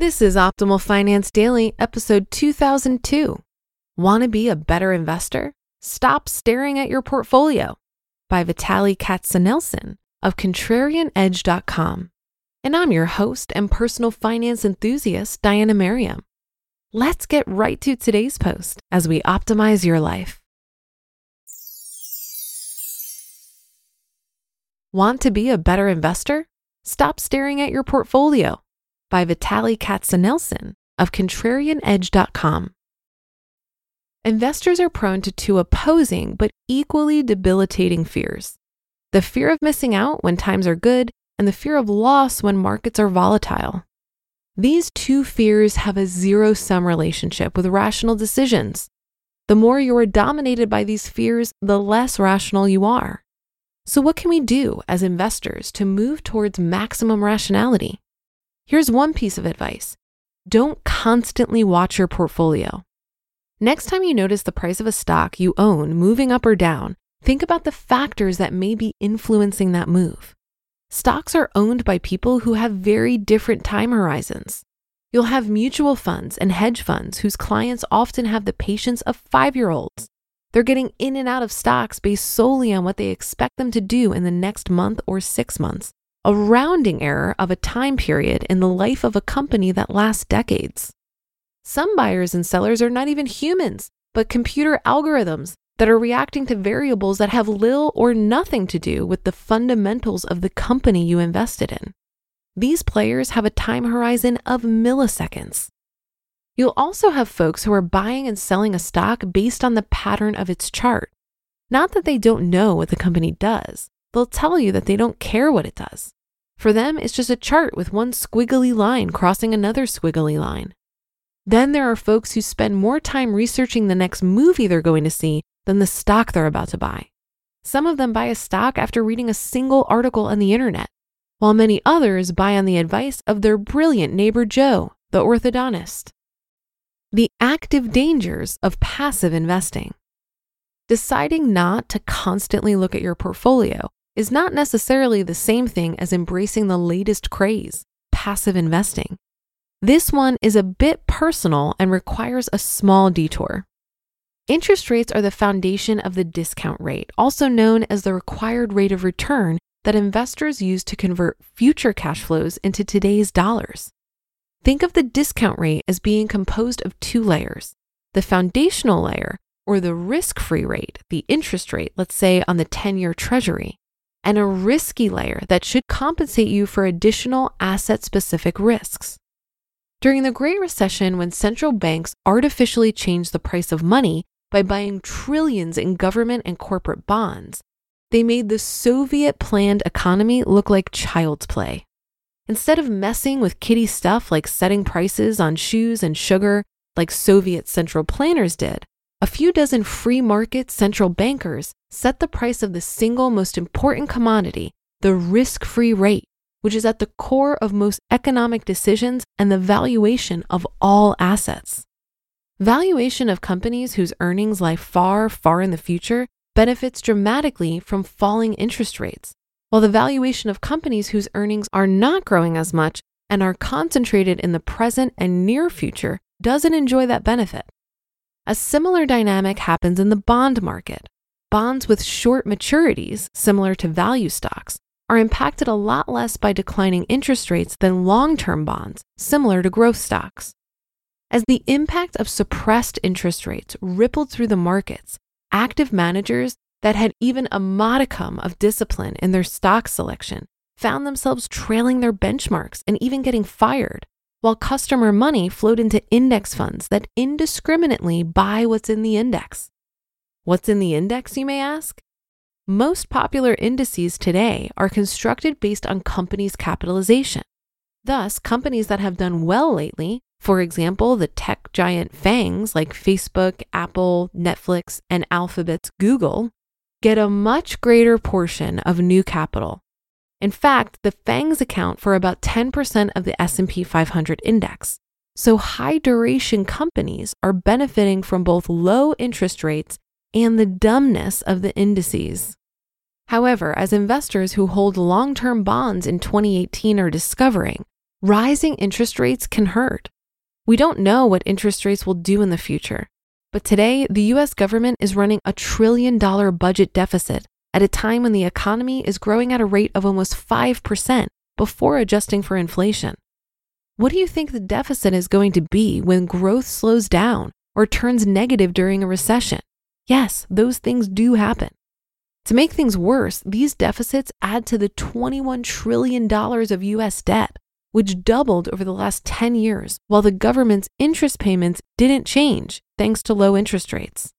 This is Optimal Finance Daily, episode 2002. Want to be a better investor? Stop staring at your portfolio by Vitaly Katsenelson of ContrarianEdge.com. And I'm your host and personal finance enthusiast, Diana Merriam. Let's get right to today's post as we optimize your life. Want to be a better investor? Stop staring at your portfolio by Vitaly Katsenelson of ContrarianEdge.com. Investors are prone to two opposing but equally debilitating fears the fear of missing out when times are good, and the fear of loss when markets are volatile. These two fears have a zero sum relationship with rational decisions. The more you are dominated by these fears, the less rational you are. So, what can we do as investors to move towards maximum rationality? Here's one piece of advice don't constantly watch your portfolio. Next time you notice the price of a stock you own moving up or down, think about the factors that may be influencing that move. Stocks are owned by people who have very different time horizons. You'll have mutual funds and hedge funds whose clients often have the patience of five year olds. They're getting in and out of stocks based solely on what they expect them to do in the next month or six months, a rounding error of a time period in the life of a company that lasts decades. Some buyers and sellers are not even humans, but computer algorithms that are reacting to variables that have little or nothing to do with the fundamentals of the company you invested in. These players have a time horizon of milliseconds. You'll also have folks who are buying and selling a stock based on the pattern of its chart. Not that they don't know what the company does, they'll tell you that they don't care what it does. For them, it's just a chart with one squiggly line crossing another squiggly line. Then there are folks who spend more time researching the next movie they're going to see than the stock they're about to buy. Some of them buy a stock after reading a single article on the internet, while many others buy on the advice of their brilliant neighbor Joe, the orthodontist. The active dangers of passive investing. Deciding not to constantly look at your portfolio is not necessarily the same thing as embracing the latest craze, passive investing. This one is a bit personal and requires a small detour. Interest rates are the foundation of the discount rate, also known as the required rate of return that investors use to convert future cash flows into today's dollars. Think of the discount rate as being composed of two layers the foundational layer, or the risk free rate, the interest rate, let's say on the 10 year treasury, and a risky layer that should compensate you for additional asset specific risks. During the Great Recession, when central banks artificially changed the price of money by buying trillions in government and corporate bonds, they made the Soviet planned economy look like child's play. Instead of messing with kiddie stuff like setting prices on shoes and sugar, like Soviet central planners did, a few dozen free market central bankers set the price of the single most important commodity, the risk free rate, which is at the core of most economic decisions and the valuation of all assets. Valuation of companies whose earnings lie far, far in the future benefits dramatically from falling interest rates, while the valuation of companies whose earnings are not growing as much and are concentrated in the present and near future doesn't enjoy that benefit. A similar dynamic happens in the bond market. Bonds with short maturities, similar to value stocks, are impacted a lot less by declining interest rates than long term bonds, similar to growth stocks. As the impact of suppressed interest rates rippled through the markets, active managers that had even a modicum of discipline in their stock selection found themselves trailing their benchmarks and even getting fired, while customer money flowed into index funds that indiscriminately buy what's in the index. What's in the index, you may ask? Most popular indices today are constructed based on companies' capitalization. Thus, companies that have done well lately, for example, the tech giant FANGs like Facebook, Apple, Netflix, and Alphabet's Google, get a much greater portion of new capital in fact, the FANGs account for about 10% of the S&P 500 index. So high duration companies are benefiting from both low interest rates and the dumbness of the indices. However, as investors who hold long-term bonds in 2018 are discovering, rising interest rates can hurt. We don't know what interest rates will do in the future. But today, the US government is running a trillion dollar budget deficit at a time when the economy is growing at a rate of almost 5% before adjusting for inflation. What do you think the deficit is going to be when growth slows down or turns negative during a recession? Yes, those things do happen. To make things worse, these deficits add to the $21 trillion of US debt, which doubled over the last 10 years, while the government's interest payments didn't change thanks to low interest rates.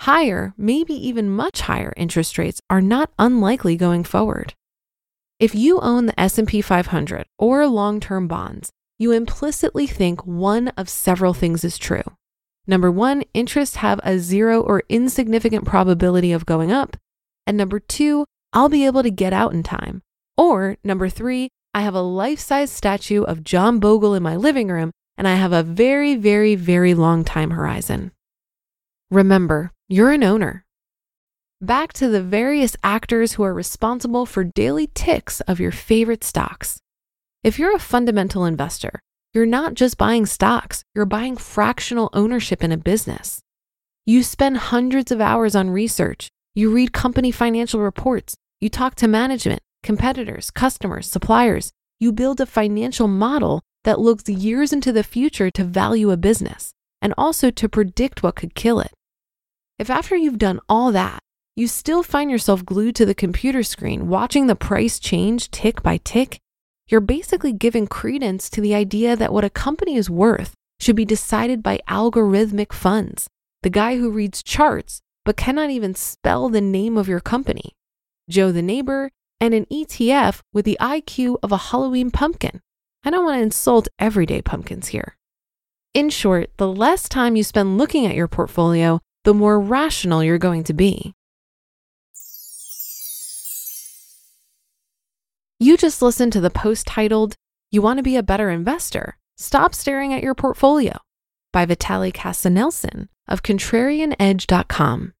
Higher, maybe even much higher interest rates are not unlikely going forward. If you own the S&P 500 or long-term bonds, you implicitly think one of several things is true. Number 1, interests have a zero or insignificant probability of going up, and number 2, I'll be able to get out in time. Or number 3, I have a life-size statue of John Bogle in my living room and I have a very very very long time horizon. Remember, you're an owner. Back to the various actors who are responsible for daily ticks of your favorite stocks. If you're a fundamental investor, you're not just buying stocks, you're buying fractional ownership in a business. You spend hundreds of hours on research, you read company financial reports, you talk to management, competitors, customers, suppliers. You build a financial model that looks years into the future to value a business and also to predict what could kill it. If after you've done all that, you still find yourself glued to the computer screen watching the price change tick by tick, you're basically giving credence to the idea that what a company is worth should be decided by algorithmic funds, the guy who reads charts but cannot even spell the name of your company, Joe the neighbor, and an ETF with the IQ of a Halloween pumpkin. I don't want to insult everyday pumpkins here. In short, the less time you spend looking at your portfolio, the more rational you're going to be. You just listened to the post titled, You Want to Be a Better Investor? Stop Staring at Your Portfolio by Vitaly Katsenelson of ContrarianEdge.com.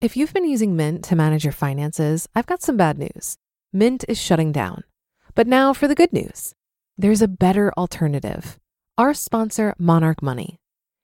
If you've been using Mint to manage your finances, I've got some bad news. Mint is shutting down. But now for the good news there's a better alternative. Our sponsor, Monarch Money.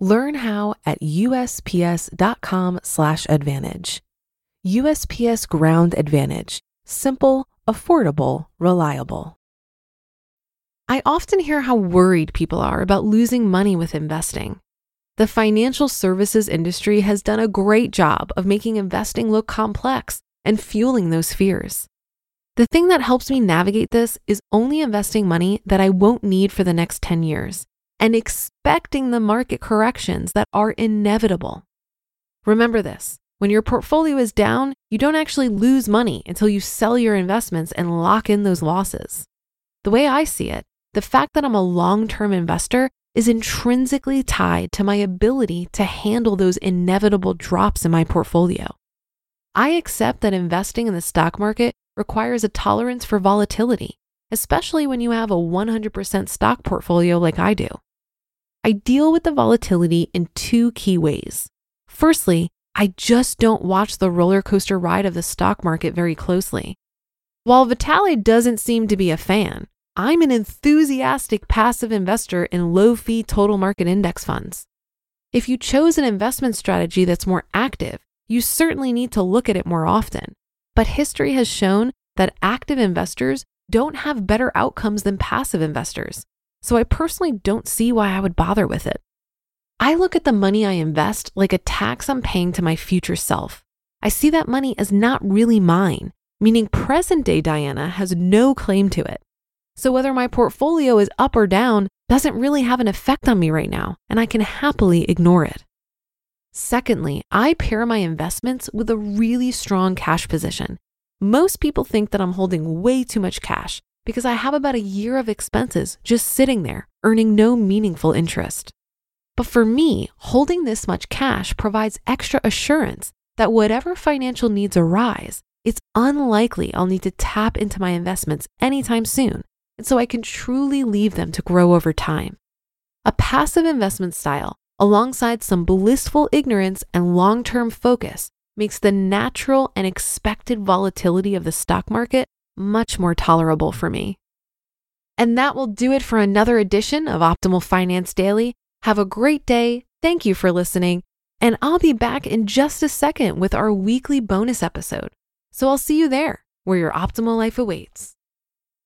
Learn how at USPS.com/advantage. USPS Ground Advantage: simple, affordable, reliable. I often hear how worried people are about losing money with investing. The financial services industry has done a great job of making investing look complex and fueling those fears. The thing that helps me navigate this is only investing money that I won't need for the next 10 years and expecting the market corrections that are inevitable. Remember this when your portfolio is down, you don't actually lose money until you sell your investments and lock in those losses. The way I see it, the fact that I'm a long term investor is intrinsically tied to my ability to handle those inevitable drops in my portfolio. I accept that investing in the stock market requires a tolerance for volatility, especially when you have a 100% stock portfolio like I do. I deal with the volatility in two key ways. Firstly, I just don't watch the roller coaster ride of the stock market very closely. While Vitaly doesn't seem to be a fan, I'm an enthusiastic passive investor in low fee total market index funds. If you chose an investment strategy that's more active, you certainly need to look at it more often. But history has shown that active investors don't have better outcomes than passive investors. So I personally don't see why I would bother with it. I look at the money I invest like a tax I'm paying to my future self. I see that money as not really mine, meaning present day Diana has no claim to it. So whether my portfolio is up or down doesn't really have an effect on me right now, and I can happily ignore it. Secondly, I pair my investments with a really strong cash position. Most people think that I'm holding way too much cash because I have about a year of expenses just sitting there, earning no meaningful interest. But for me, holding this much cash provides extra assurance that whatever financial needs arise, it's unlikely I'll need to tap into my investments anytime soon, and so I can truly leave them to grow over time. A passive investment style alongside some blissful ignorance and long term focus, makes the natural and expected volatility of the stock market much more tolerable for me. And that will do it for another edition of Optimal Finance Daily. Have a great day. Thank you for listening. And I'll be back in just a second with our weekly bonus episode. So I'll see you there where your optimal life awaits.